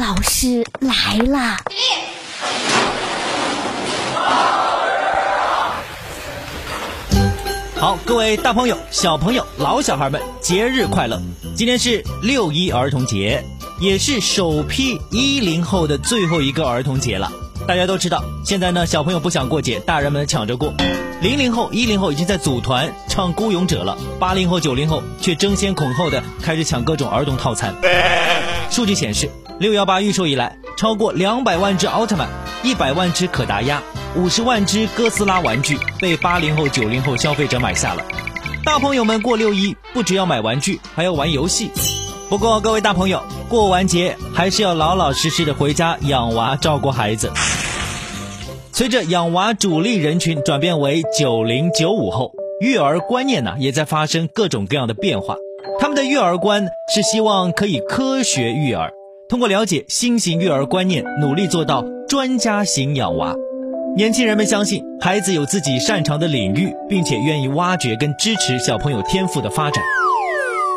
老师来了。好，各位大朋友、小朋友、老小孩们，节日快乐！今天是六一儿童节，也是首批一零后的最后一个儿童节了。大家都知道，现在呢，小朋友不想过节，大人们抢着过。零零后、一零后已经在组团唱《孤勇者》了，八零后、九零后却争先恐后的开始抢各种儿童套餐。数据显示，六幺八预售以来，超过两百万只奥特曼，一百万只可达鸭。五十万只哥斯拉玩具被八零后、九零后消费者买下了。大朋友们过六一不只要买玩具，还要玩游戏。不过各位大朋友，过完节还是要老老实实的回家养娃、照顾孩子。随着养娃主力人群转变为九零九五后，育儿观念呢也在发生各种各样的变化。他们的育儿观是希望可以科学育儿，通过了解新型育儿观念，努力做到专家型养娃。年轻人们相信孩子有自己擅长的领域，并且愿意挖掘跟支持小朋友天赋的发展。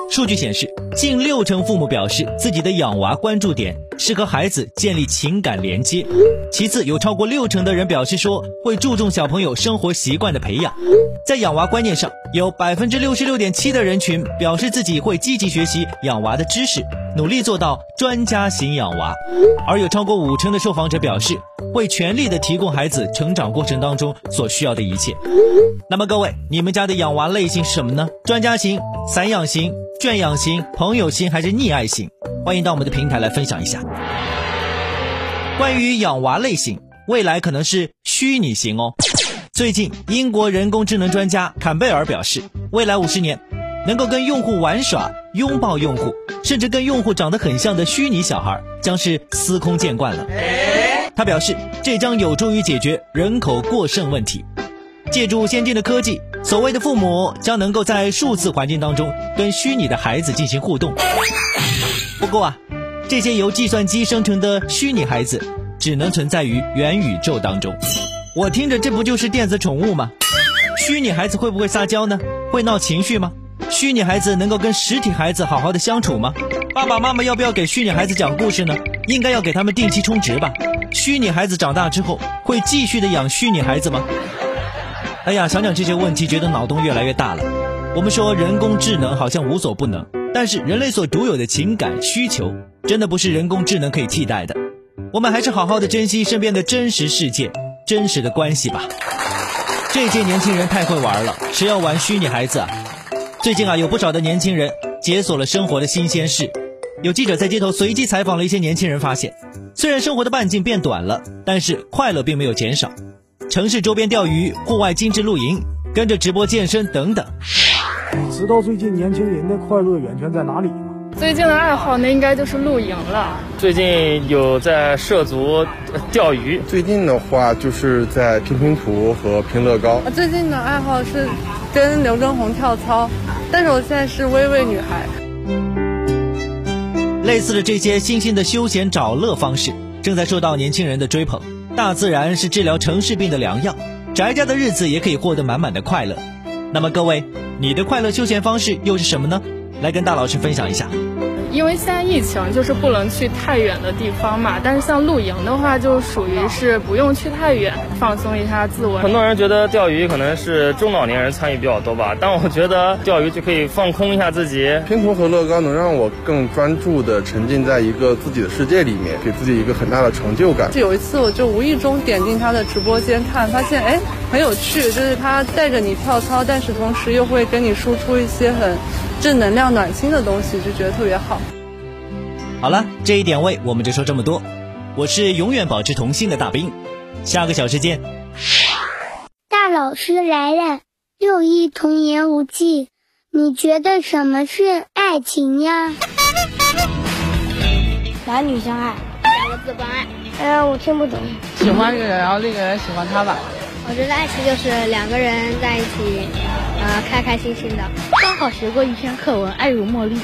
数据显示，近六成父母表示自己的养娃关注点是和孩子建立情感连接。其次，有超过六成的人表示说会注重小朋友生活习惯的培养。在养娃观念上，有百分之六十六点七的人群表示自己会积极学习养娃的知识，努力做到专家型养娃。而有超过五成的受访者表示会全力的提供孩子成长过程当中所需要的一切。那么各位，你们家的养娃类型是什么呢？专家型、散养型？圈养型、朋友型还是溺爱型？欢迎到我们的平台来分享一下。关于养娃类型，未来可能是虚拟型哦。最近，英国人工智能专家坎贝尔表示，未来五十年，能够跟用户玩耍、拥抱用户，甚至跟用户长得很像的虚拟小孩，将是司空见惯了。他表示，这将有助于解决人口过剩问题。借助先进的科技，所谓的父母将能够在数字环境当中跟虚拟的孩子进行互动。不过啊，这些由计算机生成的虚拟孩子只能存在于元宇宙当中。我听着，这不就是电子宠物吗？虚拟孩子会不会撒娇呢？会闹情绪吗？虚拟孩子能够跟实体孩子好好的相处吗？爸爸妈妈要不要给虚拟孩子讲故事呢？应该要给他们定期充值吧。虚拟孩子长大之后会继续的养虚拟孩子吗？哎呀，想想这些问题，觉得脑洞越来越大了。我们说人工智能好像无所不能，但是人类所独有的情感需求，真的不是人工智能可以替代的。我们还是好好的珍惜身边的真实世界、真实的关系吧。这届年轻人太会玩了，谁要玩虚拟孩子啊？最近啊，有不少的年轻人解锁了生活的新鲜事。有记者在街头随机采访了一些年轻人，发现，虽然生活的半径变短了，但是快乐并没有减少。城市周边钓鱼、户外精致露营、跟着直播健身等等。你知道最近年轻人的快乐源泉在哪里吗？最近的爱好那应该就是露营了。最近有在涉足钓鱼。最近的话就是在拼拼图和拼乐高。最近的爱好是跟刘畊宏跳操，但是我现在是微微女孩。类似的这些新兴的休闲找乐方式，正在受到年轻人的追捧。大自然是治疗城市病的良药，宅家的日子也可以获得满满的快乐。那么各位，你的快乐休闲方式又是什么呢？来跟大老师分享一下。因为现在疫情就是不能去太远的地方嘛，但是像露营的话，就属于是不用去太远，放松一下自我。很多人觉得钓鱼可能是中老年人参与比较多吧，但我觉得钓鱼就可以放空一下自己。拼图和乐高能让我更专注的沉浸在一个自己的世界里面，给自己一个很大的成就感。有一次我就无意中点进他的直播间看，发现哎很有趣，就是他带着你跳操，但是同时又会跟你输出一些很。正能量、暖心的东西就觉得特别好。好了，这一点位我们就说这么多。我是永远保持童心的大兵，下个小时见。大老师来了，六一童言无忌，你觉得什么是爱情呀？男女相爱，两个字关爱。哎呀，我听不懂。喜欢一个人，然后另一个人喜欢他吧。我觉得爱情就是两个人在一起。呃，开开心心的。刚好学过一篇课文《爱如茉莉》。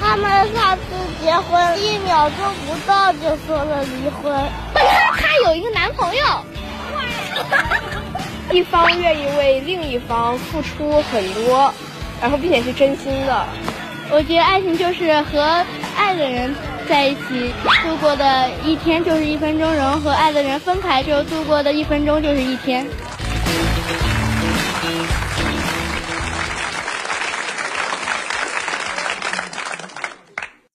他们上次结婚一秒钟不到就说了离婚。他他有一个男朋友。一方愿意为另一方付出很多，然后并且是真心的。我觉得爱情就是和爱的人在一起度过的一天就是一分钟，然后和爱的人分开之后度过的一分钟就是一天。